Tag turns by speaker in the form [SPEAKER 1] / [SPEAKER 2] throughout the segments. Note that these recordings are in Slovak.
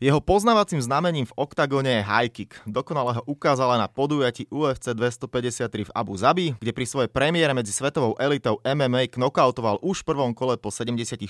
[SPEAKER 1] Jeho poznávacím znamením v oktagóne je high kick. Dokonale ho ukázala na podujati UFC 253 v Abu Zabi, kde pri svojej premiére medzi svetovou elitou MMA knockoutoval už v prvom kole po 76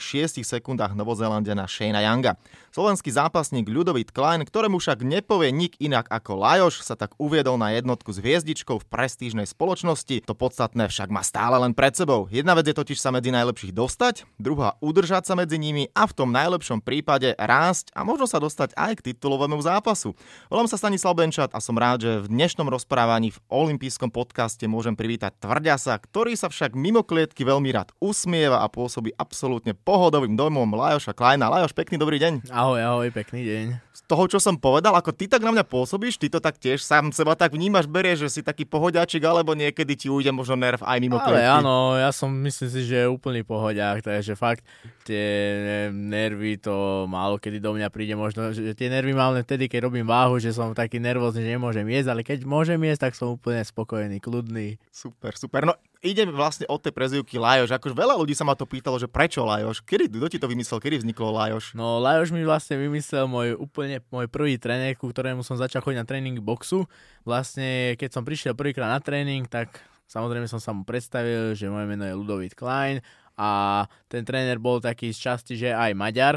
[SPEAKER 1] sekundách Novozélandiana Shayna Younga. Slovenský zápasník Ľudovit Klein, ktorému však nepovie nik inak ako Lajoš, sa tak uviedol na jednotku s hviezdičkou v prestížnej spoločnosti. To podstatné však má stále len pred sebou. Jedna vec je totiž sa medzi najlepších dostať, druhá udržať sa medzi nimi a v tom najlepšom prípade rásť a možno sa dostať dostať aj k titulovému zápasu. Volám sa Stanislav Benčat a som rád, že v dnešnom rozprávaní v olympijskom podcaste môžem privítať Tvrďasa, ktorý sa však mimo klietky veľmi rád usmieva a pôsobí absolútne pohodovým dojmom Lajoša Kleina. Lajoš, pekný dobrý deň.
[SPEAKER 2] Ahoj, ahoj, pekný deň.
[SPEAKER 1] Z toho, čo som povedal, ako ty tak na mňa pôsobíš, ty to tak tiež sám seba tak vnímaš, berieš, že si taký pohodiačik, alebo niekedy ti ujde možno nerv aj mimo klietky.
[SPEAKER 2] Ale áno, ja som myslím si, že je úplný pohodiak, takže fakt tie nervy to málo kedy do mňa príde možno že tie nervy mám len vtedy, keď robím váhu, že som taký nervózny, že nemôžem jesť, ale keď môžem jesť, tak som úplne spokojný, kľudný.
[SPEAKER 1] Super, super. No ide vlastne od tej prezivky Lajoš. Akože veľa ľudí sa ma to pýtalo, že prečo Lajoš? Kedy, kto ti to vymyslel? Kedy vzniklo Lajoš?
[SPEAKER 2] No Lajoš mi vlastne vymyslel môj úplne môj prvý tréner, ku ktorému som začal chodiť na tréning boxu. Vlastne keď som prišiel prvýkrát na tréning, tak samozrejme som sa mu predstavil, že moje meno je Ludovit Klein a ten tréner bol taký z časti, že aj Maďar,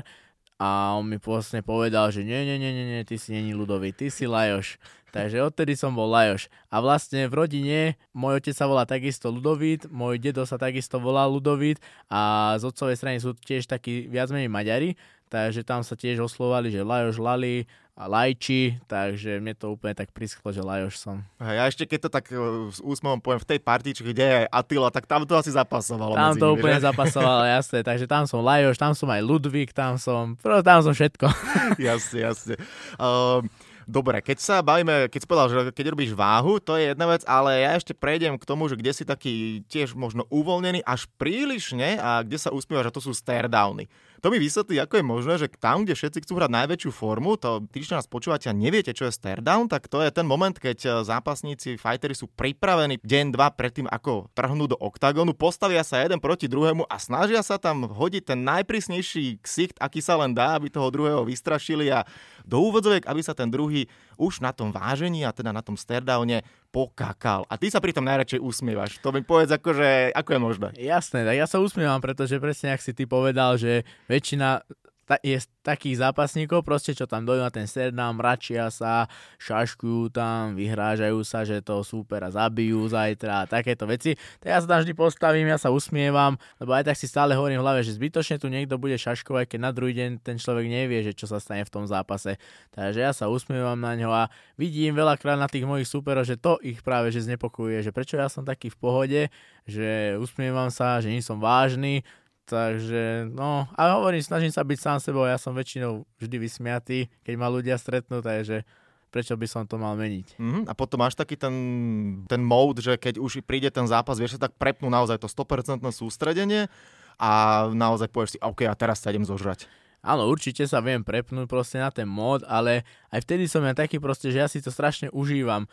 [SPEAKER 2] a on mi vlastne povedal, že nie, nie, nie, nie, nie ty si není ľudový, ty si Lajoš. Takže odtedy som bol Lajoš. A vlastne v rodine môj otec sa volá takisto Ludovít, môj dedo sa takisto volá Ludovít a z otcovej strany sú tiež takí viac menej Maďari, takže tam sa tiež oslovali, že Lajoš, Lali, a Lajči, takže mne to úplne tak prischlo, že Lajoš som.
[SPEAKER 1] Hej, a ešte keď to tak e, s úsmevom poviem, v tej partičke, kde je Attila, tak tam to asi zapasovalo.
[SPEAKER 2] Tam to
[SPEAKER 1] nimi,
[SPEAKER 2] úplne
[SPEAKER 1] že?
[SPEAKER 2] zapasovalo, jasné, takže tam som Lajoš, tam som aj Ludvík, tam som, tam som všetko.
[SPEAKER 1] jasne, jasne. Um, Dobre, keď sa bavíme, keď si povedal, že keď robíš váhu, to je jedna vec, ale ja ešte prejdem k tomu, že kde si taký tiež možno uvoľnený až prílišne a kde sa uspievaš, že to sú stare downy. To mi vysvetlí, ako je možné, že tam, kde všetci chcú hrať najväčšiu formu, to čo nás počúvate a neviete, čo je stare down, tak to je ten moment, keď eh, zápasníci, fightery sú pripravení deň, dva predtým, ako trhnú do oktagónu, postavia sa jeden proti druhému a snažia sa tam hodiť ten najprísnejší ksicht, aký sa len dá, aby toho druhého vystrašili a do úvodzoviek, aby sa ten druhý už na tom vážení a teda na tom sterdowne pokakal. A ty sa pritom najradšej usmievaš. To mi povedz, akože, ako je možné.
[SPEAKER 2] Jasné, tak ja sa usmievam, pretože presne ak si ty povedal, že väčšina ta, je takých zápasníkov, proste čo tam dojú na ten serdám, mračia sa, šaškujú tam, vyhrážajú sa, že to super a zabijú zajtra a takéto veci. Tak ja sa tam vždy postavím, ja sa usmievam, lebo aj tak si stále hovorím v hlave, že zbytočne tu niekto bude šaškovať, keď na druhý deň ten človek nevie, že čo sa stane v tom zápase. Takže ja sa usmievam na ňo a vidím veľakrát na tých mojich superov, že to ich práve že znepokojuje, že prečo ja som taký v pohode, že usmievam sa, že nie som vážny, Takže, no, a hovorím, snažím sa byť sám sebou, ja som väčšinou vždy vysmiatý, keď ma ľudia stretnú, takže prečo by som to mal meniť.
[SPEAKER 1] Mm-hmm. A potom máš taký ten, ten mode, že keď už príde ten zápas, vieš sa tak prepnú naozaj to 100% sústredenie a naozaj povieš si, OK, a teraz sa idem zožrať.
[SPEAKER 2] Áno, určite sa viem prepnúť proste na ten mod, ale aj vtedy som ja taký proste, že ja si to strašne užívam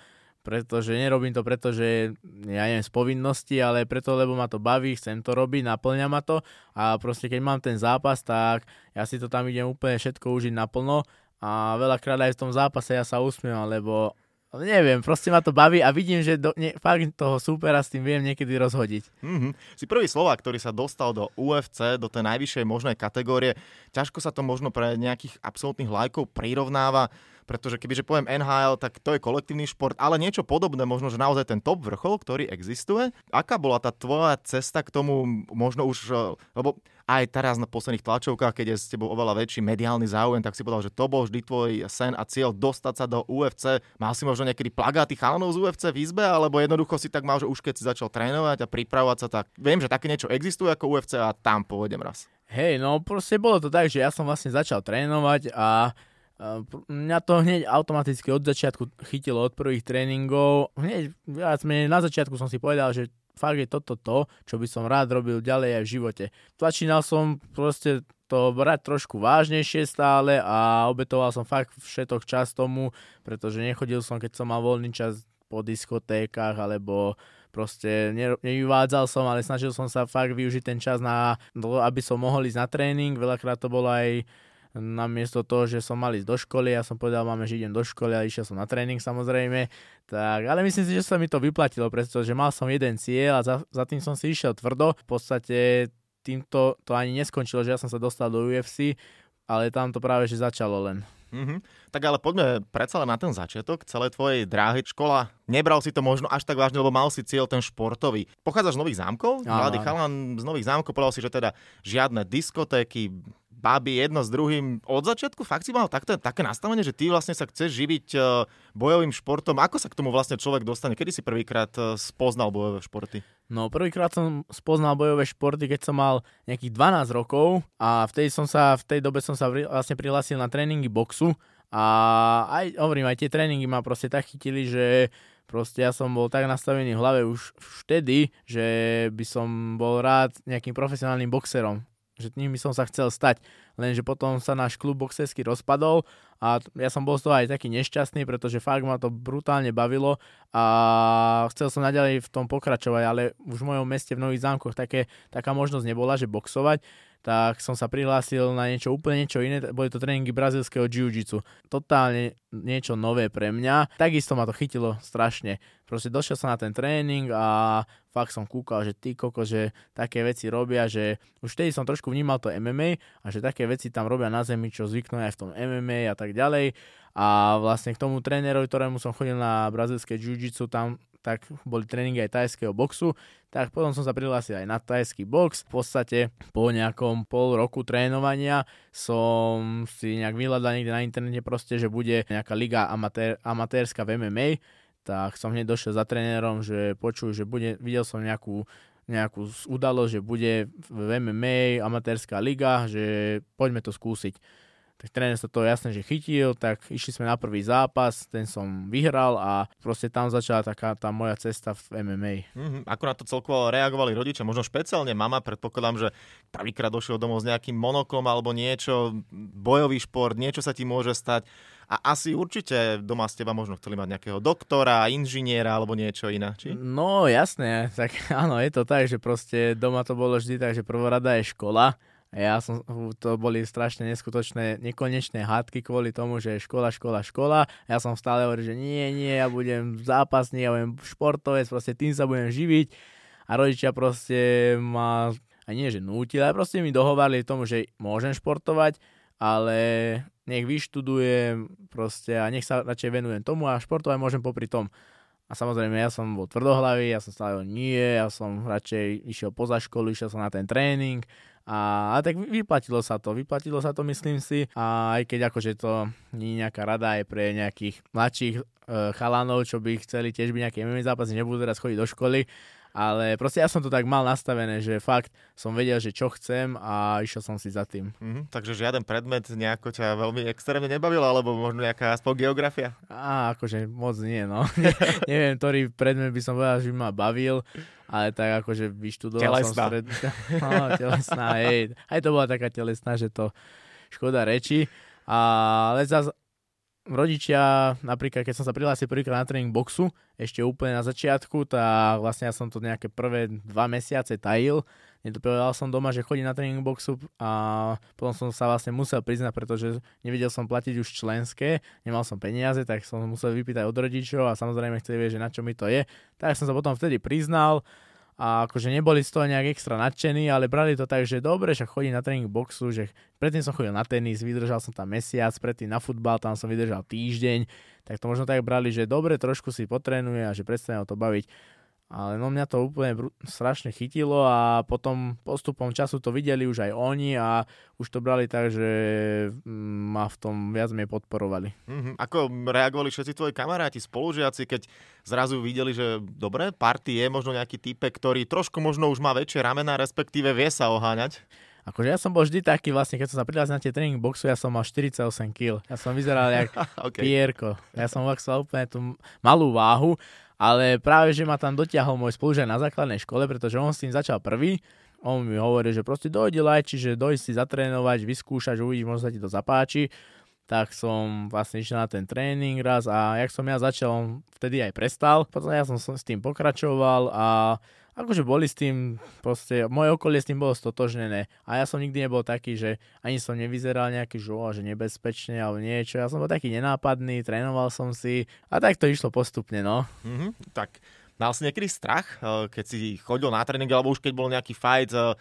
[SPEAKER 2] pretože nerobím to preto, že ja neviem, z povinnosti, ale preto, lebo ma to baví, chcem to robiť, naplňa ma to a proste keď mám ten zápas, tak ja si to tam idem úplne všetko užiť naplno a veľakrát aj v tom zápase ja sa usmievam, lebo neviem, proste ma to baví a vidím, že do, ne, fakt toho supera s tým viem niekedy rozhodiť.
[SPEAKER 1] Mm-hmm. Si prvý Slovák, ktorý sa dostal do UFC, do tej najvyššej možnej kategórie. Ťažko sa to možno pre nejakých absolútnych lajkov prirovnáva pretože kebyže poviem NHL, tak to je kolektívny šport, ale niečo podobné, možno, že naozaj ten top vrchol, ktorý existuje. Aká bola tá tvoja cesta k tomu, možno už, e, lebo aj teraz na posledných tlačovkách, keď je s tebou oveľa väčší mediálny záujem, tak si povedal, že to bol vždy tvoj sen a cieľ dostať sa do UFC. Mal si možno niekedy plagáty chalanov z UFC v izbe, alebo jednoducho si tak mal, že už keď si začal trénovať a pripravovať sa, tak viem, že také niečo existuje ako UFC a tam pôjdem raz.
[SPEAKER 2] Hej, no proste bolo to tak, že ja som vlastne začal trénovať a Mňa to hneď automaticky od začiatku chytilo od prvých tréningov. Hneď viac menej na začiatku som si povedal, že fakt je toto to, čo by som rád robil ďalej aj v živote. Začínal som proste to brať trošku vážnejšie stále a obetoval som fakt všetok čas tomu, pretože nechodil som, keď som mal voľný čas po diskotékach alebo proste nevyvádzal som, ale snažil som sa fakt využiť ten čas na, aby som mohol ísť na tréning. Veľakrát to bolo aj namiesto toho, že som mal ísť do školy, ja som povedal máme, že idem do školy a išiel som na tréning samozrejme. Tak, ale myslím si, že sa mi to vyplatilo, pretože mal som jeden cieľ a za, za tým som si išiel tvrdo. V podstate týmto to ani neskončilo, že ja som sa dostal do UFC, ale tam to práve že začalo len.
[SPEAKER 1] Mm-hmm. Tak ale poďme predsa len na ten začiatok celej tvojej dráhy. Škola, nebral si to možno až tak vážne, lebo mal si cieľ ten športový. Pochádzaš z Nových zámkov? Mladý chalan z Nových zámkov, povedal si, že teda žiadne diskotéky, baby jedno s druhým. Od začiatku fakt si mal takto, také nastavenie, že ty vlastne sa chceš živiť e, bojovým športom. Ako sa k tomu vlastne človek dostane? Kedy si prvýkrát e, spoznal bojové športy?
[SPEAKER 2] No prvýkrát som spoznal bojové športy, keď som mal nejakých 12 rokov a vtedy som sa, v tej dobe som sa vlastne prihlásil na tréningy boxu a aj, hovorím, aj tie tréningy ma proste tak chytili, že proste ja som bol tak nastavený v hlave už vtedy, že by som bol rád nejakým profesionálnym boxerom že tým by som sa chcel stať. Lenže potom sa náš klub boxerský rozpadol a ja som bol z toho aj taký nešťastný, pretože fakt ma to brutálne bavilo a chcel som naďalej v tom pokračovať, ale už v mojom meste v Nových zámkoch také, taká možnosť nebola, že boxovať tak som sa prihlásil na niečo úplne niečo iné, boli to tréningy brazilského jiu-jitsu. Totálne niečo nové pre mňa. Takisto ma to chytilo strašne. Proste došiel som na ten tréning a fakt som kúkal, že ty koko, že také veci robia, že už vtedy som trošku vnímal to MMA a že také veci tam robia na zemi, čo zvyknú aj v tom MMA a tak ďalej. A vlastne k tomu trénerovi, ktorému som chodil na brazilské jiu-jitsu, tam tak boli tréningy aj tajského boxu, tak potom som sa prihlásil aj na tajský box. V podstate po nejakom pol roku trénovania som si nejak vyhľadal niekde na internete proste, že bude nejaká liga amatér, amatérska v MMA, tak som hneď došiel za trénerom, že počuj, že bude, videl som nejakú nejakú udalosť, že bude v MMA amatérska liga, že poďme to skúsiť tak tréner sa to jasne, že chytil, tak išli sme na prvý zápas, ten som vyhral a proste tam začala taká tá moja cesta v MMA.
[SPEAKER 1] Mm-hmm. Ako na to celkovo reagovali rodičia? Možno špeciálne mama, predpokladám, že prvýkrát došiel domov s nejakým monokom alebo niečo, bojový šport, niečo sa ti môže stať. A asi určite doma z teba možno chceli mať nejakého doktora, inžiniera alebo niečo iné, či?
[SPEAKER 2] No jasné, tak áno, je to tak, že proste doma to bolo vždy tak, že prvorada je škola ja som, to boli strašne neskutočné, nekonečné hádky kvôli tomu, že škola, škola, škola. Ja som stále hovoril, že nie, nie, ja budem zápasník, ja budem športovec, proste tým sa budem živiť. A rodičia proste ma, a nie že nútili, ale proste mi dohovárali tomu, že môžem športovať, ale nech vyštudujem proste a nech sa radšej venujem tomu a športovať môžem popri tom. A samozrejme, ja som bol tvrdohlavý, ja som stále nie, ja som radšej išiel poza školu, išiel som na ten tréning a, a tak vyplatilo sa to, vyplatilo sa to myslím si. A aj keď akože to nie je nejaká rada aj pre nejakých mladších e, chalanov, čo by chceli tiež byť nejaké MMA zápasy, nebudú teraz chodiť do školy, ale proste ja som to tak mal nastavené, že fakt som vedel, že čo chcem a išiel som si za tým.
[SPEAKER 1] Mm-hmm, takže žiaden predmet nejako ťa veľmi extrémne nebavil, alebo možno nejaká aspoň geografia?
[SPEAKER 2] Á, akože moc nie, no. Neviem, ktorý predmet by som povedal, že by ma bavil, ale tak akože vyštudoval telesná. som stred... No, telesná, hej. Aj to bola taká telesná, že to škoda reči. Ale zase rodičia, napríklad keď som sa prihlásil prvýkrát na tréning boxu, ešte úplne na začiatku, tak vlastne ja som to nejaké prvé dva mesiace tajil. Nedopovedal som doma, že chodím na tréning boxu a potom som sa vlastne musel priznať, pretože nevedel som platiť už členské, nemal som peniaze, tak som musel vypýtať od rodičov a samozrejme chceli vedieť, že na čo mi to je. Tak som sa potom vtedy priznal, a akože neboli z toho nejak extra nadšení, ale brali to tak, že dobre, že chodím na tréning boxu, že predtým som chodil na tenis, vydržal som tam mesiac, predtým na futbal, tam som vydržal týždeň, tak to možno tak brali, že dobre, trošku si potrenuje a že prestane to baviť. Ale no mňa to úplne br- strašne chytilo a potom postupom času to videli už aj oni a už to brali tak, že mm, ma v tom viac menej podporovali.
[SPEAKER 1] Mm-hmm. Ako reagovali všetci tvoji kamaráti, spolužiaci, keď zrazu videli, že dobre, party je možno nejaký type, ktorý trošku možno už má väčšie ramená, respektíve vie sa oháňať?
[SPEAKER 2] Akože ja som bol vždy taký vlastne, keď som sa prihlásil na tie tréning boxu, ja som mal 48 kg. Ja som vyzeral jak okay. pierko. Ja som vlastne úplne tú malú váhu ale práve, že ma tam dotiahol môj spolužiak na základnej škole, pretože on s tým začal prvý. On mi hovoril, že proste dojde lajči, že dojde si zatrénovať, vyskúšať, uvidíš, možno sa ti to zapáči. Tak som vlastne išiel na ten tréning raz a jak som ja začal, on vtedy aj prestal. Potom ja som s tým pokračoval a akože boli s tým, proste, moje okolie s tým bolo stotožnené. A ja som nikdy nebol taký, že ani som nevyzeral nejaký žo, že nebezpečne alebo niečo. Ja som bol taký nenápadný, trénoval som si a tak to išlo postupne, no.
[SPEAKER 1] Mm-hmm, tak mal si niekedy strach, eh, keď si chodil na tréning, alebo už keď bol nejaký fight, eh,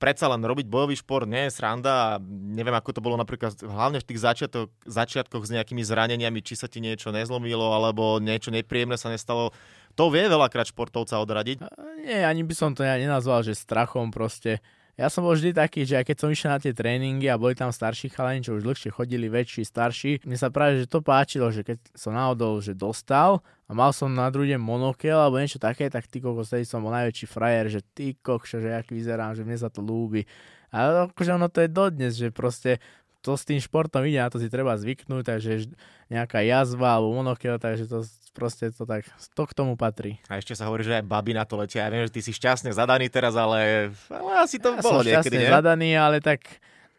[SPEAKER 1] predsa len robiť bojový šport nie je sranda a neviem, ako to bolo napríklad hlavne v tých začiatok, začiatkoch s nejakými zraneniami, či sa ti niečo nezlomilo alebo niečo nepríjemné sa nestalo to vie veľakrát športovca odradiť.
[SPEAKER 2] Nie, ani by som to ja nenazval, že strachom proste. Ja som bol vždy taký, že keď som išiel na tie tréningy a boli tam starší chalani, čo už dlhšie chodili, väčší, starší, mne sa práve že to páčilo, že keď som náhodou že dostal a mal som na druhý deň monokel alebo niečo také, tak ty kokos, som bol najväčší frajer, že ty kokšo, že jak vyzerám, že mne sa to ľúbi. A akože ono to je dodnes, že proste to s tým športom ide, na to si treba zvyknúť, takže nejaká jazva alebo monokel, takže to proste to tak, to k tomu patrí.
[SPEAKER 1] A ešte sa hovorí, že aj baby na to letia. Ja viem, že ty si šťastne zadaný teraz, ale, ale asi to
[SPEAKER 2] ja
[SPEAKER 1] bolo som
[SPEAKER 2] niekedy, nie? zadaný, ale tak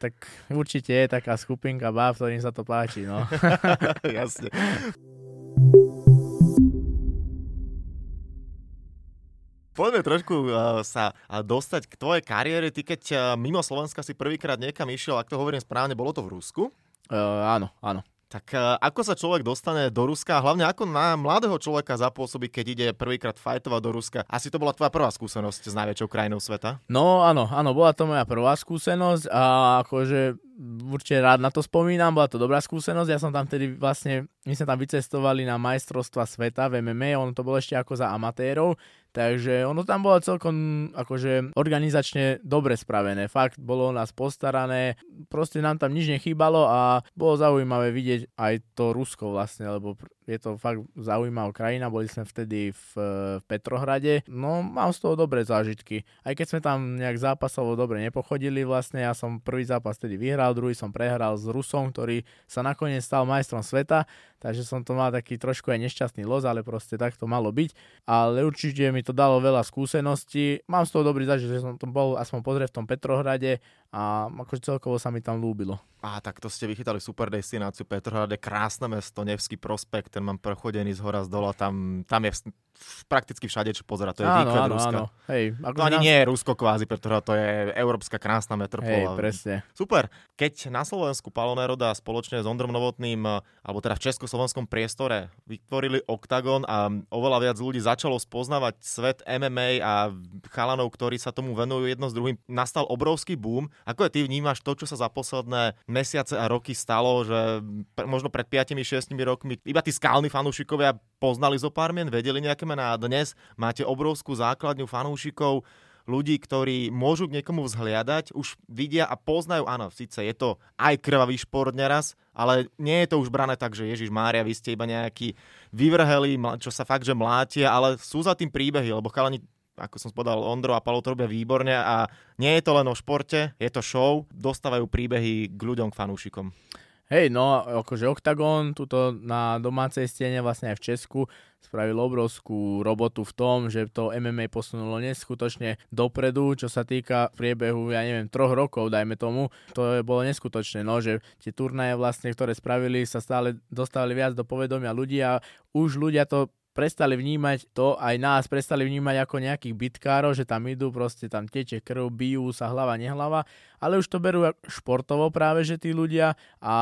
[SPEAKER 2] tak určite je taká skupinka báb, ktorým sa to páči, no.
[SPEAKER 1] Jasne. Poďme trošku uh, sa uh, dostať k tvojej kariére. Ty keď uh, mimo Slovenska si prvýkrát niekam išiel, ak to hovorím správne, bolo to v Rusku?
[SPEAKER 2] Uh, áno, áno.
[SPEAKER 1] Tak uh, ako sa človek dostane do Ruska, hlavne ako na mladého človeka zapôsobí, keď ide prvýkrát fajtovať do Ruska? Asi to bola tvoja prvá skúsenosť s najväčšou krajinou sveta?
[SPEAKER 2] No áno, áno, bola to moja prvá skúsenosť a akože určite rád na to spomínam, bola to dobrá skúsenosť. Ja som tam vtedy vlastne, my sme tam vycestovali na majstrovstva sveta v MMA, ono to bolo ešte ako za amatérov, takže ono tam bolo celkom akože organizačne dobre spravené. Fakt bolo nás postarané, proste nám tam nič nechýbalo a bolo zaujímavé vidieť aj to Rusko vlastne, lebo je to fakt zaujímavá krajina, boli sme vtedy v, v Petrohrade, no mám z toho dobré zážitky. Aj keď sme tam nejak zápasovo dobre nepochodili vlastne, ja som prvý zápas vtedy vyhral, druhý som prehral s Rusom, ktorý sa nakoniec stal majstrom sveta, takže som to mal taký trošku aj nešťastný los, ale proste tak to malo byť. Ale určite mi to dalo veľa skúseností, mám z toho dobrý zážitok, že som to bol aspoň pozrieť v tom Petrohrade a akože celkovo sa mi tam ľúbilo.
[SPEAKER 1] A tak to ste vychytali super destináciu Petrohrad je krásne mesto, Nevský prospekt, ten mám prechodený z hora z dola, tam, tam je prakticky všade, čo pozera, to je áno, výklad áno, Ruska. Áno.
[SPEAKER 2] Hej,
[SPEAKER 1] ako to ani nás... nie je Rusko kvázi, pretože to je európska krásna metropola.
[SPEAKER 2] Hej, presne.
[SPEAKER 1] Super. Keď na Slovensku Palo Neroda spoločne s Ondrom Novotným, alebo teda v československom priestore. Vytvorili OKTAGON a oveľa viac ľudí začalo spoznávať svet MMA a chalanov, ktorí sa tomu venujú jedno s druhým, nastal obrovský boom. Ako je ty vnímaš to, čo sa za posledné mesiace a roky stalo, že možno pred 5-6 rokmi iba tí skalní fanúšikovia poznali zo pár mien, vedeli nejaké mená a dnes máte obrovskú základňu fanúšikov, ľudí, ktorí môžu k niekomu vzhliadať, už vidia a poznajú, áno, síce je to aj krvavý šport neraz, ale nie je to už brané tak, že Ježiš Mária, vy ste iba nejakí vyvrheli, čo sa fakt, že mlátia, ale sú za tým príbehy, lebo chalani ako som povedal, Ondro a Palo to robia výborne a nie je to len o športe, je to show, dostávajú príbehy k ľuďom, k fanúšikom.
[SPEAKER 2] Hej, no akože Octagon tuto na domácej stene vlastne aj v Česku spravil obrovskú robotu v tom, že to MMA posunulo neskutočne dopredu, čo sa týka priebehu, ja neviem, troch rokov, dajme tomu. To bolo neskutočné, no, že tie turnaje vlastne, ktoré spravili, sa stále dostali viac do povedomia ľudí a už ľudia to prestali vnímať to, aj nás prestali vnímať ako nejakých bitkárov, že tam idú, proste tam teče krv, bijú sa hlava, nehlava, ale už to berú športovo práve, že tí ľudia a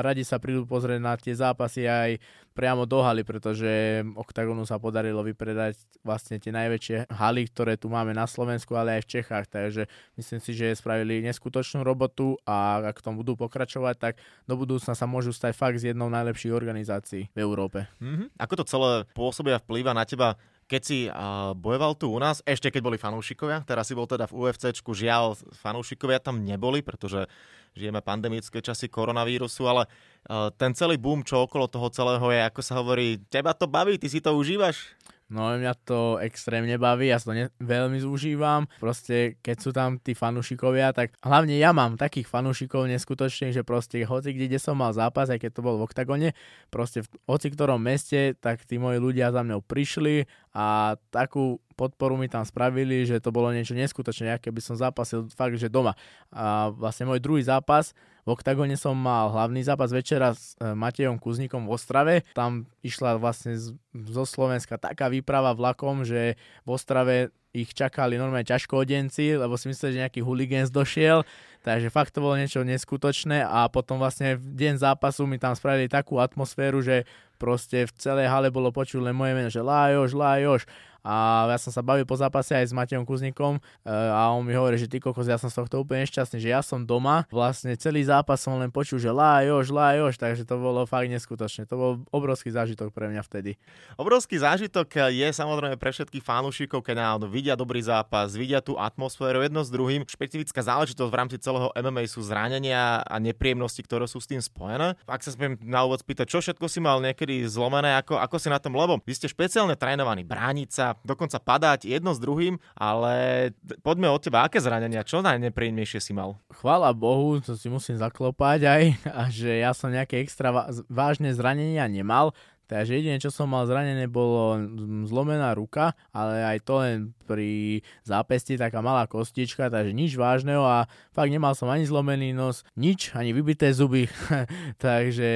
[SPEAKER 2] radi sa prídu pozrieť na tie zápasy aj priamo do haly, pretože Octagonu sa podarilo vypredať vlastne tie najväčšie haly, ktoré tu máme na Slovensku, ale aj v Čechách, takže myslím si, že spravili neskutočnú robotu a ak tom budú pokračovať, tak do budúcna sa môžu stať fakt z jednou najlepších organizácií v Európe.
[SPEAKER 1] Mm-hmm. Ako to celé pôsobí a vplýva na teba keď si bojoval tu u nás, ešte keď boli fanúšikovia, teraz si bol teda v UFCčku, žiaľ, fanúšikovia tam neboli, pretože žijeme pandemické časy koronavírusu, ale uh, ten celý boom, čo okolo toho celého je, ako sa hovorí, teba to baví, ty si to užívaš?
[SPEAKER 2] No mňa to extrémne baví, ja to ne- veľmi zúžívam. Proste keď sú tam tí fanúšikovia, tak hlavne ja mám takých fanúšikov neskutočných, že proste hoci kde, kde som mal zápas, aj keď to bol v oktagone, proste v hoci ktorom meste, tak tí moji ľudia za mnou prišli a takú podporu mi tam spravili, že to bolo niečo neskutočné, aké by som zápasil fakt, že doma. A vlastne môj druhý zápas, v oktagone som mal hlavný zápas večera s e, Matejom Kuznikom v Ostrave. Tam išla vlastne zo Slovenska taká výprava vlakom, že v Ostrave ich čakali normálne ťažkohodenci, lebo si mysleli, že nejaký huligans došiel, takže fakt to bolo niečo neskutočné. A potom vlastne v deň zápasu mi tam spravili takú atmosféru, že proste v celej hale bolo počuť len moje meno, že Lajoš, Lajoš a ja som sa bavil po zápase aj s Matejom Kuznikom e, a on mi hovorí, že ty kokos, ja som z tohto úplne šťastný, že ja som doma, vlastne celý zápas som len počul, že Lajoš, Lajoš, takže to bolo fakt neskutočné. To bol obrovský zážitok pre mňa vtedy.
[SPEAKER 1] Obrovský zážitok je samozrejme pre všetkých fanúšikov, keď náhodou vidia dobrý zápas, vidia tú atmosféru jedno s druhým. Špecifická záležitosť v rámci celého MMA sú zranenia a nepríjemnosti, ktoré sú s tým spojené. Ak sa smiem na úvod spýtať, čo všetko si mal niekedy zlomené, ako, ako si na tom, lebo vy ste špeciálne trénovaní, brániť sa, dokonca padať jedno s druhým, ale poďme od teba, aké zranenia, čo najnepríjemnejšie si mal?
[SPEAKER 2] Chvála Bohu, to si musím zaklopať aj, a že ja som nejaké extra vážne zranenia nemal, Takže jediné, čo som mal zranené, bolo zlomená ruka, ale aj to len pri zápesti taká malá kostička, takže nič vážneho a fakt nemal som ani zlomený nos, nič, ani vybité zuby. takže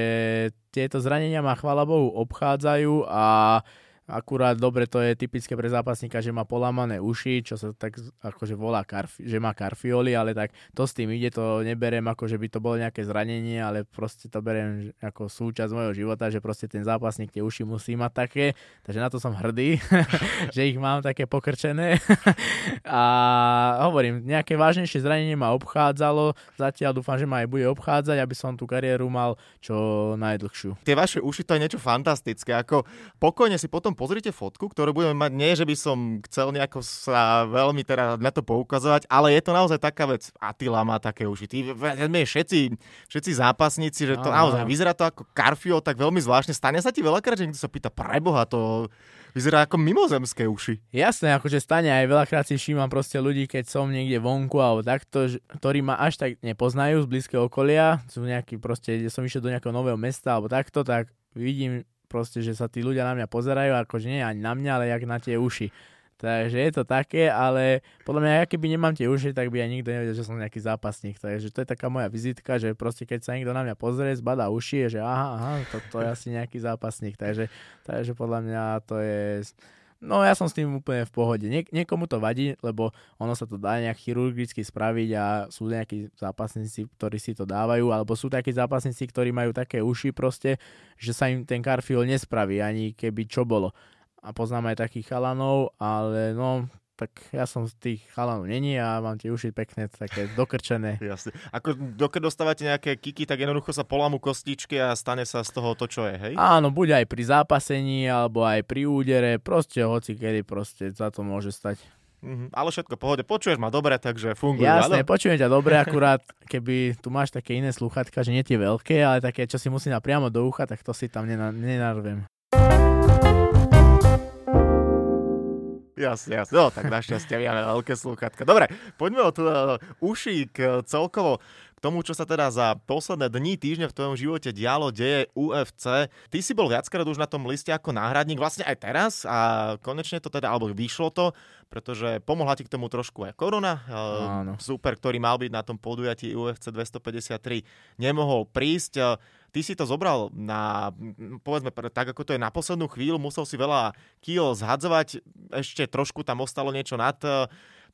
[SPEAKER 2] tieto zranenia ma chvála Bohu obchádzajú a Akurát dobre to je typické pre zápasníka, že má polamané uši, čo sa tak akože volá, karfi, že má karfioli, ale tak to s tým ide, to neberiem ako, že by to bolo nejaké zranenie, ale proste to beriem ako súčasť môjho života, že proste ten zápasník tie uši musí mať také, takže na to som hrdý, že ich mám také pokrčené. a hovorím, nejaké vážnejšie zranenie ma obchádzalo, zatiaľ dúfam, že ma aj bude obchádzať, aby som tú kariéru mal čo najdlhšiu.
[SPEAKER 1] Tie vaše uši to je niečo fantastické, ako pokojne si potom pozrite fotku, ktorú budeme mať. Nie, že by som chcel nejako sa veľmi teda na to poukazovať, ale je to naozaj taká vec. Atila má také uši. Tí, všetci, všetci zápasníci, že to naozaj vyzerá to ako Carfio, tak veľmi zvláštne. Stane sa ti veľakrát, že niekto sa pýta, preboha, to vyzerá ako mimozemské uši.
[SPEAKER 2] Jasné, akože stane aj veľakrát si všímam proste ľudí, keď som niekde vonku alebo takto, ktorí ma až tak nepoznajú z blízkeho okolia, sú nejaký proste, som išiel do nejakého nového mesta alebo takto, tak vidím proste, že sa tí ľudia na mňa pozerajú, akože nie ani na mňa, ale jak na tie uši. Takže je to také, ale podľa mňa, ja keby nemám tie uši, tak by aj nikto nevedel, že som nejaký zápasník. Takže to je taká moja vizitka, že proste keď sa niekto na mňa pozrie, zbadá uši, že aha, aha, to, to je asi nejaký zápasník. Takže, takže podľa mňa to je No ja som s tým úplne v pohode. Nie, niekomu to vadí, lebo ono sa to dá nejak chirurgicky spraviť a sú nejakí zápasníci, ktorí si to dávajú, alebo sú takí zápasníci, ktorí majú také uši proste, že sa im ten karfiol nespraví, ani keby čo bolo. A poznám aj takých chalanov, ale no tak ja som z tých chalanov není a mám tie uši pekné, také dokrčené.
[SPEAKER 1] Jasne. Ako dokiaľ dostávate nejaké kiky, tak jednoducho sa polámu kostičky a stane sa z toho to, čo je, hej?
[SPEAKER 2] Áno, buď aj pri zápasení, alebo aj pri údere, proste hoci kedy proste za to môže stať.
[SPEAKER 1] Mm-hmm, ale všetko pohode, počuješ ma dobre, takže funguje.
[SPEAKER 2] Jasne, áno? počujem ťa dobre, akurát keby tu máš také iné sluchatka, že nie tie veľké, ale také, čo si musí priamo do ucha, tak to si tam nenarvem.
[SPEAKER 1] Jasne, jasne. No, tak našťastie máme veľké slúchatka. Dobre, poďme od uh, uší k celkovo k tomu, čo sa teda za posledné dni, týždne v tvojom živote dialo, deje UFC. Ty si bol viackrát už na tom liste ako náhradník, vlastne aj teraz a konečne to teda, alebo vyšlo to, pretože pomohla ti k tomu trošku aj korona.
[SPEAKER 2] Áno.
[SPEAKER 1] Super, ktorý mal byť na tom podujatí UFC 253, nemohol prísť. Ty si to zobral na, povedzme, tak ako to je na poslednú chvíľu, musel si veľa kýl zhadzovať, ešte trošku tam ostalo niečo nad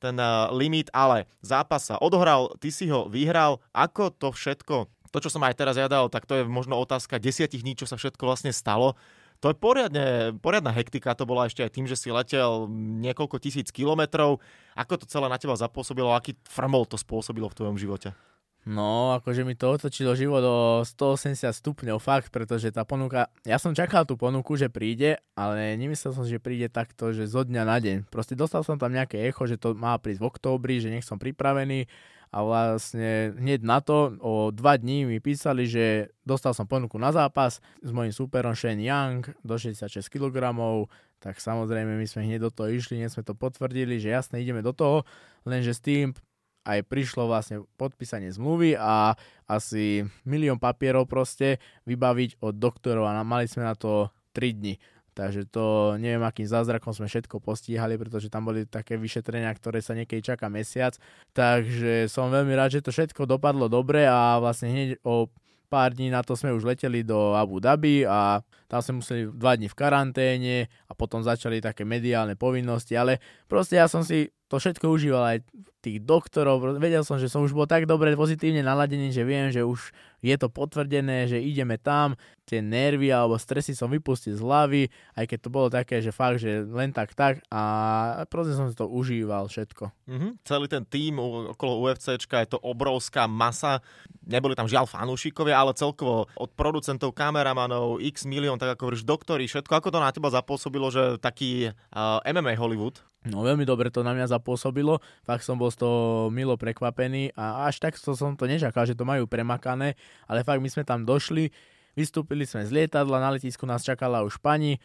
[SPEAKER 1] ten eh, limit, ale zápas sa odohral, ty si ho vyhral. Ako to všetko, to čo som aj teraz jadal, tak to je možno otázka desiatich dní, čo sa všetko vlastne stalo. To je poriadne, poriadna hektika, to bola ešte aj tým, že si letel niekoľko tisíc kilometrov. Ako to celé na teba zapôsobilo, aký frmol to spôsobilo v tvojom živote?
[SPEAKER 2] No, akože mi to otočilo život o 180 stupňov, fakt, pretože tá ponuka, ja som čakal tú ponuku, že príde, ale nemyslel som, že príde takto, že zo dňa na deň. Proste dostal som tam nejaké echo, že to má prísť v októbri, že nech som pripravený a vlastne hneď na to o dva dní mi písali, že dostal som ponuku na zápas s mojím súperom Shane Young do 66 kg, tak samozrejme my sme hneď do toho išli, hneď sme to potvrdili, že jasne ideme do toho, lenže s tým aj prišlo vlastne podpísanie zmluvy a asi milión papierov proste vybaviť od doktorov a mali sme na to 3 dni. Takže to neviem, akým zázrakom sme všetko postíhali, pretože tam boli také vyšetrenia, ktoré sa niekedy čaká mesiac. Takže som veľmi rád, že to všetko dopadlo dobre a vlastne hneď o pár dní na to sme už leteli do Abu Dhabi a tam sme museli dva dní v karanténe a potom začali také mediálne povinnosti, ale proste ja som si to všetko užíval aj tých doktorov, vedel som, že som už bol tak dobre pozitívne naladený, že viem, že už je to potvrdené, že ideme tam, tie nervy alebo stresy som vypustil z hlavy, aj keď to bolo také, že fakt, že len tak tak a proste som si to užíval všetko.
[SPEAKER 1] Mm-hmm. Celý ten tým okolo UFCčka je to obrovská masa, neboli tam žiaľ fanúšikovia, ale celkovo od producentov, kameramanov, x milión, tak ako hovoríš, doktori, všetko, ako to na teba zapôsobilo, že taký uh, MMA Hollywood
[SPEAKER 2] No veľmi dobre to na mňa zapôsobilo, fakt som bol z toho milo prekvapený a až tak som to nečakal, že to majú premakané, ale fakt my sme tam došli, vystúpili sme z lietadla, na letisku nás čakala už pani,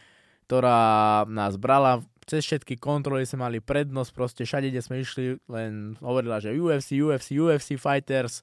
[SPEAKER 2] ktorá nás brala. Cez všetky kontroly sme mali prednosť, proste všade, kde sme išli, len hovorila, že UFC, UFC, UFC fighters,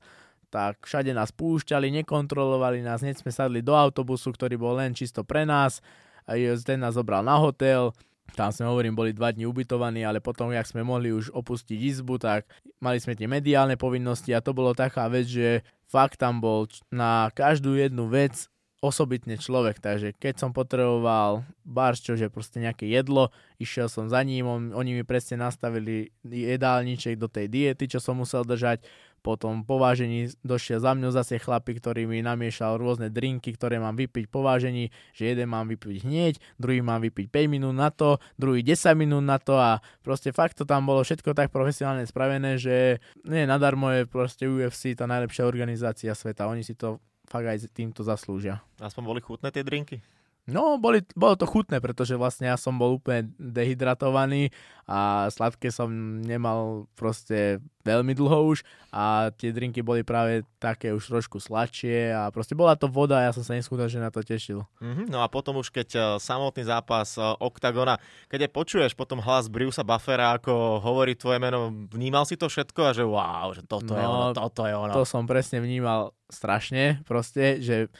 [SPEAKER 2] tak všade nás púšťali, nekontrolovali nás, hneď sme sadli do autobusu, ktorý bol len čisto pre nás, a ten nás zobral na hotel, tam sme hovorím, boli dva dní ubytovaní, ale potom, jak sme mohli už opustiť izbu, tak mali sme tie mediálne povinnosti a to bolo taká vec, že fakt tam bol na každú jednu vec osobitne človek, takže keď som potreboval barš, čo je proste nejaké jedlo, išiel som za ním, on, oni mi presne nastavili jedálniček do tej diety, čo som musel držať, potom po vážení došiel za mňou zase chlapík, ktorý mi namiešal rôzne drinky, ktoré mám vypiť po vážení, že jeden mám vypiť hneď, druhý mám vypiť 5 minút na to, druhý 10 minút na to a proste fakt to tam bolo všetko tak profesionálne spravené, že nie nadarmo je proste UFC tá najlepšia organizácia sveta. Oni si to fakt aj týmto zaslúžia.
[SPEAKER 1] Aspoň boli chutné tie drinky?
[SPEAKER 2] No, boli, bolo to chutné, pretože vlastne ja som bol úplne dehydratovaný a sladké som nemal proste veľmi dlho už a tie drinky boli práve také už trošku sladšie a proste bola to voda a ja som sa neskutočne na to tešil.
[SPEAKER 1] Mm-hmm, no a potom už keď uh, samotný zápas uh, Octagona, keď je počuješ potom hlas Brucea Buffera, ako hovorí tvoje meno, vnímal si to všetko a že wow, že toto no, je ono, toto je ono.
[SPEAKER 2] To som presne vnímal strašne proste, že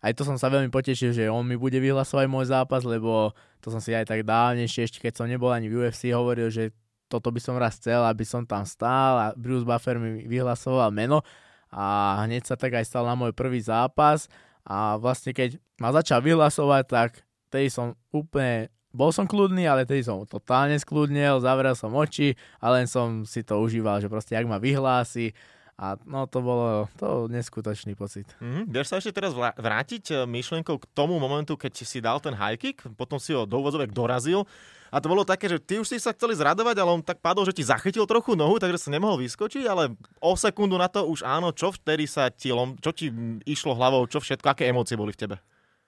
[SPEAKER 2] aj to som sa veľmi potešil, že on mi bude vyhlasovať môj zápas, lebo to som si aj tak dávnejšie, ešte keď som nebol ani v UFC, hovoril, že toto by som raz chcel, aby som tam stál a Bruce Buffer mi vyhlasoval meno. A hneď sa tak aj stal na môj prvý zápas. A vlastne keď ma začal vyhlasovať, tak tej som úplne bol som kľudný, ale tedy som totálne skľudnil, zavrel som oči a len som si to užíval, že proste ak ma vyhlási, a no to bolo to neskutočný pocit.
[SPEAKER 1] Mm-hmm. Vieš sa ešte teraz vrátiť eh, myšlienkou k tomu momentu, keď si dal ten high kick, potom si ho do úvodzovek dorazil a to bolo také, že ty už si sa chceli zradovať, ale on tak padol, že ti zachytil trochu nohu, takže sa nemohol vyskočiť, ale o sekundu na to už áno, čo vtedy sa ti, čo ti išlo hlavou, čo všetko, aké emócie boli v tebe?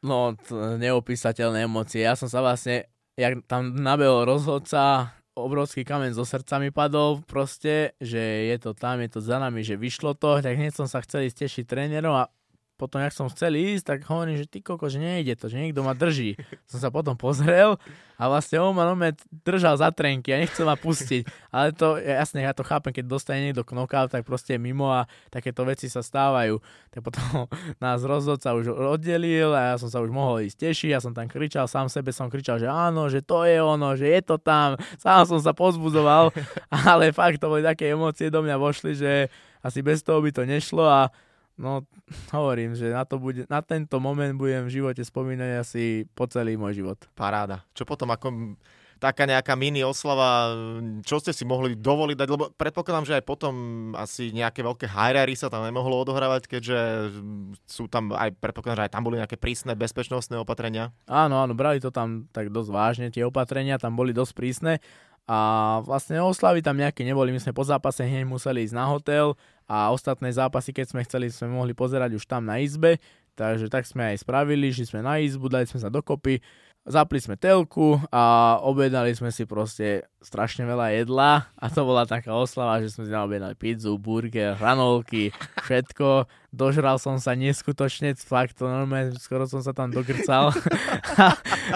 [SPEAKER 2] No, neopísateľné emócie. Ja som sa vlastne, jak tam nabehol rozhodca, obrovský kamen zo srdca mi padol proste, že je to tam, je to za nami, že vyšlo to, tak hneď som sa chcel ísť tešiť trénerom a potom, jak som chcel ísť, tak hovorím, že ty koko, že nejde to, že niekto ma drží. Som sa potom pozrel a vlastne on ma nome držal za trenky a nechcel ma pustiť. Ale to, jasne, ja to chápem, keď dostane niekto knockout, tak proste mimo a takéto veci sa stávajú. Tak potom nás rozhodca už oddelil a ja som sa už mohol ísť tešiť, ja som tam kričal, sám sebe som kričal, že áno, že to je ono, že je to tam. Sám som sa pozbudzoval, ale fakt to boli také emócie do mňa vošli, že asi bez toho by to nešlo a No, hovorím, že na, to bude, na tento moment budem v živote spomínať asi po celý môj život.
[SPEAKER 1] Paráda. Čo potom ako taká nejaká mini oslava, čo ste si mohli dovoliť dať, lebo predpokladám, že aj potom asi nejaké veľké hajrary sa tam nemohlo odohrávať, keďže sú tam aj, predpokladám, že aj tam boli nejaké prísne bezpečnostné opatrenia.
[SPEAKER 2] Áno, áno, brali to tam tak dosť vážne, tie opatrenia tam boli dosť prísne a vlastne oslavy tam nejaké neboli, my sme po zápase hneď museli ísť na hotel a ostatné zápasy, keď sme chceli, sme mohli pozerať už tam na izbe, takže tak sme aj spravili, že sme na izbu, dali sme sa dokopy, zapli sme telku a objednali sme si proste strašne veľa jedla a to bola taká oslava, že sme si objednali pizzu, burger, hranolky, všetko dožral som sa neskutočne, fakt to normálne, skoro som sa tam dogrcal. a,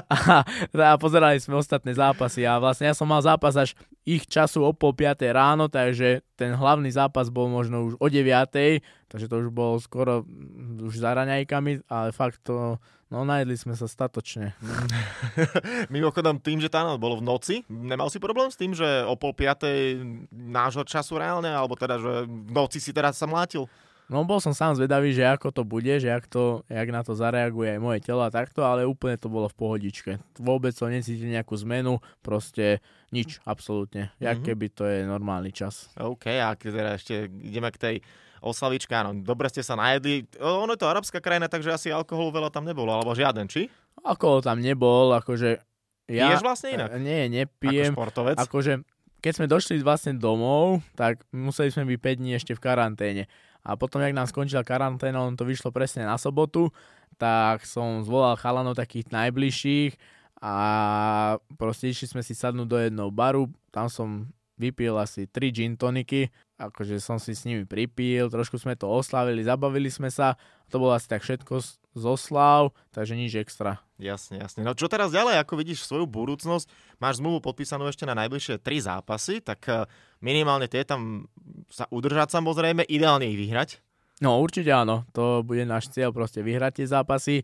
[SPEAKER 2] a, a pozerali sme ostatné zápasy a vlastne ja som mal zápas až ich času o pol 5 ráno, takže ten hlavný zápas bol možno už o 9, takže to už bol skoro už za raňajkami, ale fakt to, no najedli sme sa statočne.
[SPEAKER 1] Mimochodom tým, že noc bolo v noci, nemal si problém s tým, že o pol 5 nášho času reálne, alebo teda, že v noci si teraz sa mlátil?
[SPEAKER 2] No bol som sám zvedavý, že ako to bude, že jak, to, jak na to zareaguje aj moje telo a takto, ale úplne to bolo v pohodičke. Vôbec som necítil nejakú zmenu, proste nič, absolútne. Jak mm-hmm. keby to je normálny čas.
[SPEAKER 1] OK, a teda ešte ideme k tej oslavičke, áno, dobre ste sa najedli. Ono je to arabská krajina, takže asi alkoholu veľa tam nebolo, alebo žiaden, či?
[SPEAKER 2] Alkohol tam nebol, akože...
[SPEAKER 1] Ja, Piješ vlastne inak?
[SPEAKER 2] Nie, nepijem.
[SPEAKER 1] Ako športovec?
[SPEAKER 2] Akože keď sme došli vlastne domov, tak museli sme byť 5 dní ešte v karanténe. A potom, jak nám skončila karanténa, on to vyšlo presne na sobotu, tak som zvolal chalanov takých najbližších a proste išli sme si sadnúť do jedného baru, tam som vypil asi 3 gin toniky, akože som si s nimi pripil, trošku sme to oslavili, zabavili sme sa, to bolo asi tak všetko z oslav, takže nič extra.
[SPEAKER 1] Jasne, jasne. No čo teraz ďalej, ako vidíš svoju budúcnosť, máš zmluvu podpísanú ešte na najbližšie tri zápasy, tak eh, minimálne tie tam sa udržať samozrejme, ideálne ich vyhrať.
[SPEAKER 2] No určite áno, to bude náš cieľ, proste vyhrať tie zápasy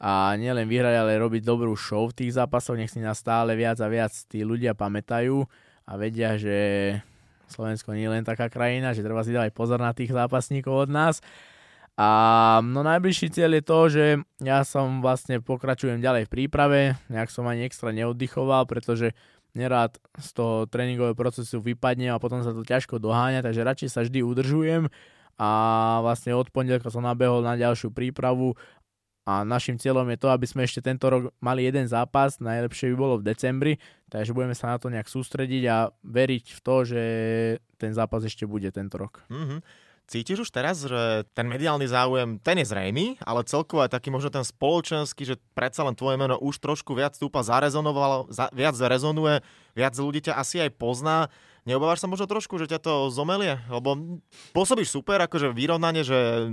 [SPEAKER 2] a nielen vyhrať, ale robiť dobrú show v tých zápasoch, nech si nás stále viac a viac tí ľudia pamätajú a vedia, že Slovensko nie je len taká krajina, že treba si dávať pozor na tých zápasníkov od nás. A no najbližší cieľ je to, že ja som vlastne pokračujem ďalej v príprave, nejak som ani extra neoddychoval, pretože nerád z toho tréningového procesu vypadne a potom sa to ťažko doháňa, takže radšej sa vždy udržujem. A vlastne od pondelka som nabehol na ďalšiu prípravu a našim cieľom je to, aby sme ešte tento rok mali jeden zápas, najlepšie by bolo v decembri, takže budeme sa na to nejak sústrediť a veriť v to, že ten zápas ešte bude tento rok.
[SPEAKER 1] Mm-hmm. Cítiš už teraz, že ten mediálny záujem, ten je zrejmý, ale celkovo aj taký možno ten spoločenský, že predsa len tvoje meno už trošku viac stúpa, zarezonovalo, za, viac rezonuje, viac ľudí ťa asi aj pozná. Neobávaš sa možno trošku, že ťa to zomelie? Lebo pôsobíš super, akože vyrovnanie, že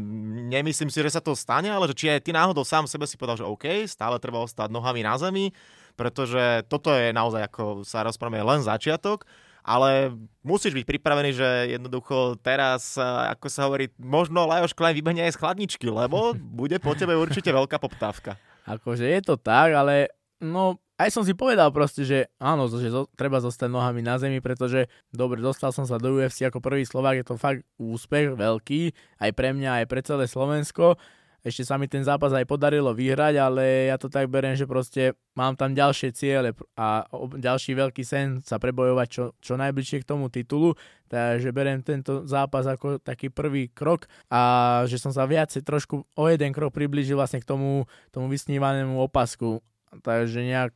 [SPEAKER 1] nemyslím si, že sa to stane, ale že či aj ty náhodou sám sebe si povedal, že OK, stále treba ostať nohami na zemi, pretože toto je naozaj, ako sa rozprávame, len začiatok ale musíš byť pripravený, že jednoducho teraz, ako sa hovorí, možno Lajos Klein vybehne aj z chladničky, lebo bude po tebe určite veľká poptávka.
[SPEAKER 2] Akože je to tak, ale no aj som si povedal proste, že áno, že zo, treba zostať nohami na zemi, pretože dobre, dostal som sa do UFC ako prvý Slovák, je to fakt úspech veľký, aj pre mňa, aj pre celé Slovensko ešte sa mi ten zápas aj podarilo vyhrať, ale ja to tak beriem, že proste mám tam ďalšie ciele a ďalší veľký sen sa prebojovať čo, čo najbližšie k tomu titulu, takže beriem tento zápas ako taký prvý krok a že som sa viacej trošku o jeden krok priblížil vlastne k tomu, tomu vysnívanému opasku. Takže nejak,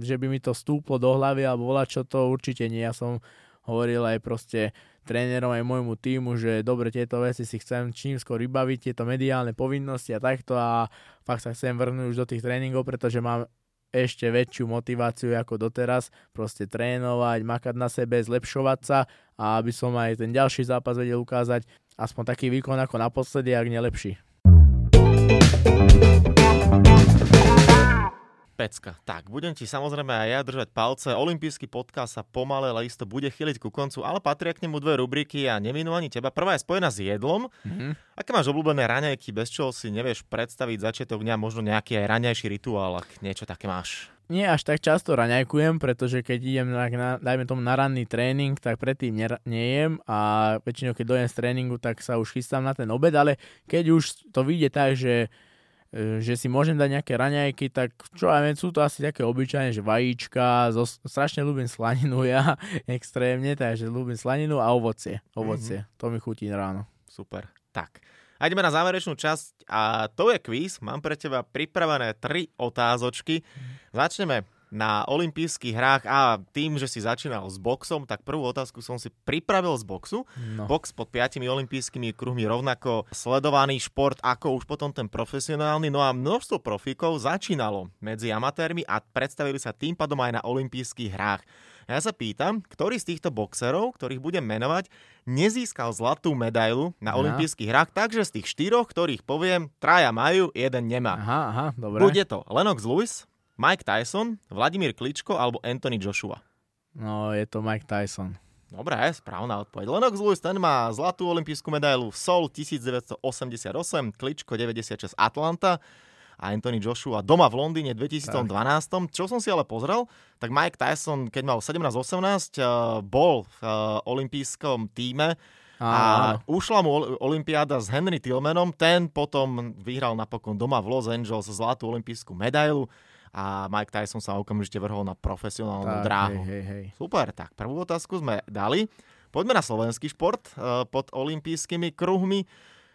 [SPEAKER 2] že by mi to stúplo do hlavy alebo volať čo to určite nie. Ja som hovoril aj proste trénerom aj môjmu týmu, že dobre, tieto veci si chcem čím skôr vybaviť, tieto mediálne povinnosti a takto a fakt sa chcem vrhnúť už do tých tréningov, pretože mám ešte väčšiu motiváciu ako doteraz, proste trénovať, makať na sebe, zlepšovať sa a aby som aj ten ďalší zápas vedel ukázať aspoň taký výkon ako naposledy, ak nelepší.
[SPEAKER 1] Pecka. Tak, budem ti samozrejme aj ja držať palce. Olympijský podcast sa pomale, ale isto bude chyliť ku koncu, ale patria k nemu dve rubriky a neminú ani teba. Prvá je spojená s jedlom. Mm-hmm. Aké máš obľúbené raňajky, bez čoho si nevieš predstaviť začiatok dňa, možno nejaký aj raňajší rituál, ak niečo také máš?
[SPEAKER 2] Nie až tak často raňajkujem, pretože keď idem na, na, dajme tomu na ranný tréning, tak predtým ne, nejem a väčšinou keď dojem z tréningu, tak sa už chystám na ten obed, ale keď už to vyjde tak, že že si môžem dať nejaké raňajky, tak čo aj viem, sú to asi také obyčajné, že vajíčka, zo, strašne ľúbim slaninu ja, extrémne, takže ľúbim slaninu a ovocie, ovocie, mm-hmm. to mi chutí ráno.
[SPEAKER 1] Super, tak. A ideme na záverečnú časť a to je quiz. Mám pre teba pripravené tri otázočky. Začneme na olympijských hrách a tým, že si začínal s boxom, tak prvú otázku som si pripravil z boxu. No. Box pod piatimi olympijskými kruhmi rovnako sledovaný šport ako už potom ten profesionálny. No a množstvo profíkov začínalo medzi amatérmi a predstavili sa tým pádom aj na olympijských hrách. Ja sa pýtam, ktorý z týchto boxerov, ktorých budem menovať, nezískal zlatú medailu na aha. olympijských hrách, takže z tých štyroch, ktorých poviem, traja majú, jeden nemá.
[SPEAKER 2] Aha, aha, dobre.
[SPEAKER 1] Bude to Lennox Lewis, Mike Tyson, Vladimír Kličko alebo Anthony Joshua?
[SPEAKER 2] No, je to Mike Tyson.
[SPEAKER 1] Dobre, správna odpoveď. Lennox Lewis ten má zlatú olympijskú medailu v Seoul 1988, Kličko 96 Atlanta a Anthony Joshua doma v Londýne 2012. Tak. Čo som si ale pozrel, tak Mike Tyson, keď mal 17-18, eh, bol v eh, olympijskom týme A ušla mu Olympiáda s Henry Tillmanom, ten potom vyhral napokon doma v Los Angeles zlatú olympijskú medailu a Mike Tyson sa okamžite vrhol na profesionálnu
[SPEAKER 2] tak,
[SPEAKER 1] dráhu.
[SPEAKER 2] Hej, hej, hej.
[SPEAKER 1] Super, tak prvú otázku sme dali. Poďme na slovenský šport uh, pod olympijskými kruhmi.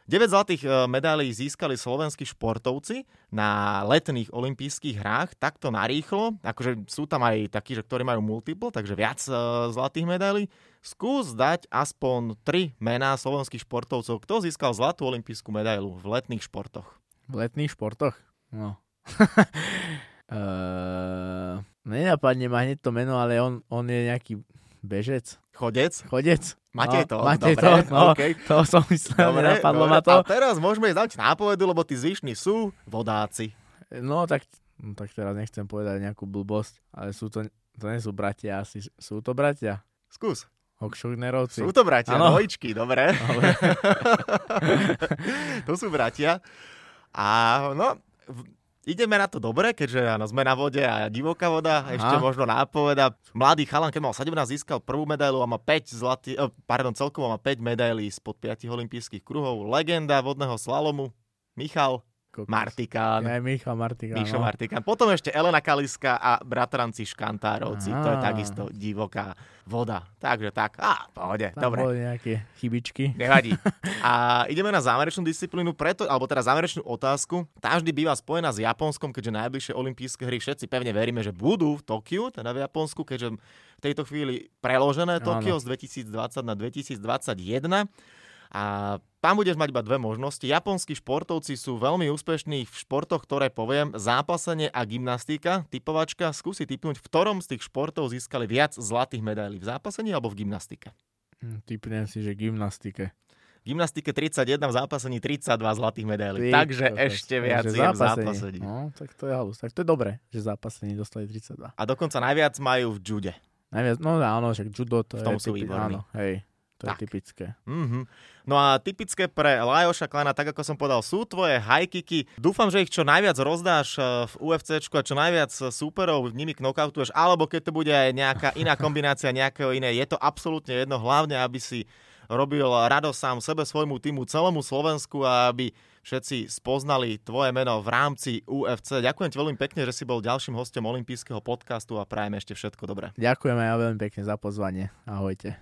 [SPEAKER 1] 9 zlatých medailí získali slovenskí športovci na letných olympijských hrách, takto narýchlo. Akože sú tam aj takí, že ktorí majú multiple, takže viac zlatých medailí. Skús dať aspoň 3 mená slovenských športovcov. Kto získal zlatú olympijskú medailu v letných športoch?
[SPEAKER 2] V letných športoch? No. uh, nenapadne ma hneď to meno, ale on, on je nejaký bežec.
[SPEAKER 1] Chodec?
[SPEAKER 2] Chodec.
[SPEAKER 1] Máte
[SPEAKER 2] no,
[SPEAKER 1] to?
[SPEAKER 2] Máte
[SPEAKER 1] dobre,
[SPEAKER 2] to, no,
[SPEAKER 1] okay.
[SPEAKER 2] to som myslel,
[SPEAKER 1] dobre,
[SPEAKER 2] nenapadlo
[SPEAKER 1] dobre.
[SPEAKER 2] ma to.
[SPEAKER 1] A teraz môžeme dať nápovedu, lebo tí zvyšní sú vodáci.
[SPEAKER 2] No tak, no, tak teraz nechcem povedať nejakú blbosť, ale sú to, to nie sú bratia asi. Sú to bratia?
[SPEAKER 1] Skús.
[SPEAKER 2] Hokšugnerovci.
[SPEAKER 1] Sú to bratia,
[SPEAKER 2] ano.
[SPEAKER 1] dvojčky, dobre. dobre. to sú bratia. A no, ideme na to dobre, keďže áno, sme na vode a divoká voda, Aha. ešte možno nápoveda. Mladý chalan, keď mal 17, získal prvú medailu a má 5 zlatý, oh, pardon, celkovo má 5 medailí spod 5 olympijských kruhov. Legenda vodného slalomu, Michal Kokos. Martikán.
[SPEAKER 2] Ja, Michal Martikán.
[SPEAKER 1] Mišo no. Martikán. Potom ešte Elena Kaliska a bratranci Škantárovci. Aha. To je takisto divoká voda. Takže tak, á, pohode,
[SPEAKER 2] Tam
[SPEAKER 1] dobre.
[SPEAKER 2] boli nejaké chybičky.
[SPEAKER 1] Nevadí. A ideme na záverečnú disciplínu, preto, alebo teda záverečnú otázku. Tá vždy býva spojená s Japonskom, keďže najbližšie olympijské hry všetci pevne veríme, že budú v Tokiu, teda v Japonsku, keďže v tejto chvíli preložené Tokio z 2020 na 2021. A tam budeš mať iba dve možnosti. Japonskí športovci sú veľmi úspešní v športoch, ktoré poviem, zápasenie a gymnastika. Typovačka, skúsi typnúť, v ktorom z tých športov získali viac zlatých medailí. V zápasení alebo v gymnastike?
[SPEAKER 2] Hm, typnem si, že gymnastike.
[SPEAKER 1] V gymnastike 31, v zápasení 32 zlatých medailí. Ty, Takže to, ešte viac je v zápasení.
[SPEAKER 2] No, tak to je halus. Tak to je dobré, že zápasení dostali 32.
[SPEAKER 1] A dokonca najviac majú v jude.
[SPEAKER 2] Najviac, no áno, však judo to
[SPEAKER 1] v tom
[SPEAKER 2] je...
[SPEAKER 1] sú výborní.
[SPEAKER 2] Áno, hej. To
[SPEAKER 1] tak.
[SPEAKER 2] je typické.
[SPEAKER 1] Mm-hmm. No a typické pre Lajoša Klana, tak ako som povedal, sú tvoje hajkiky. Dúfam, že ich čo najviac rozdáš v UFC a čo najviac súperov nimi knockoutuješ, alebo keď to bude aj nejaká iná kombinácia nejakého iné. Je to absolútne jedno, hlavne aby si robil radosť sám sebe, svojmu týmu, celému Slovensku a aby všetci spoznali tvoje meno v rámci UFC. Ďakujem ti veľmi pekne, že si bol ďalším hostom olympijského podcastu a prajem ešte všetko dobré.
[SPEAKER 2] Ďakujeme ja veľmi pekne za pozvanie. Ahojte.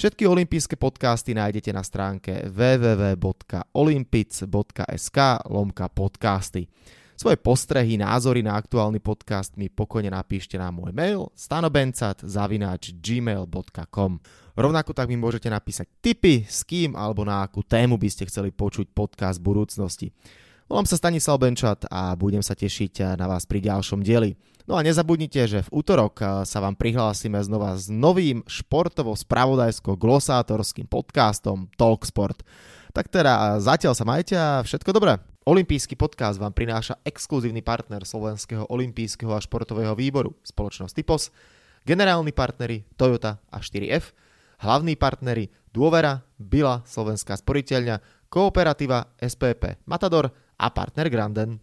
[SPEAKER 1] Všetky olympijské podcasty nájdete na stránke www.olympic.sk lomka podcasty. Svoje postrehy, názory na aktuálny podcast mi pokojne napíšte na môj mail stanobencat.gmail.com Rovnako tak mi môžete napísať tipy, s kým alebo na akú tému by ste chceli počuť podcast v budúcnosti. Volám sa Stanislav Benčat a budem sa tešiť na vás pri ďalšom dieli. No a nezabudnite, že v útorok sa vám prihlásime znova s novým športovo-spravodajsko-glosátorským podcastom Talksport. Tak teda zatiaľ sa majte a všetko dobré. Olympijský podcast vám prináša exkluzívny partner Slovenského olympijského a športového výboru, spoločnosť Typos, generálni partneri Toyota a 4F, hlavní partneri Dôvera, Bila, Slovenská sporiteľňa, Kooperativa, SPP, Matador a partner Granden.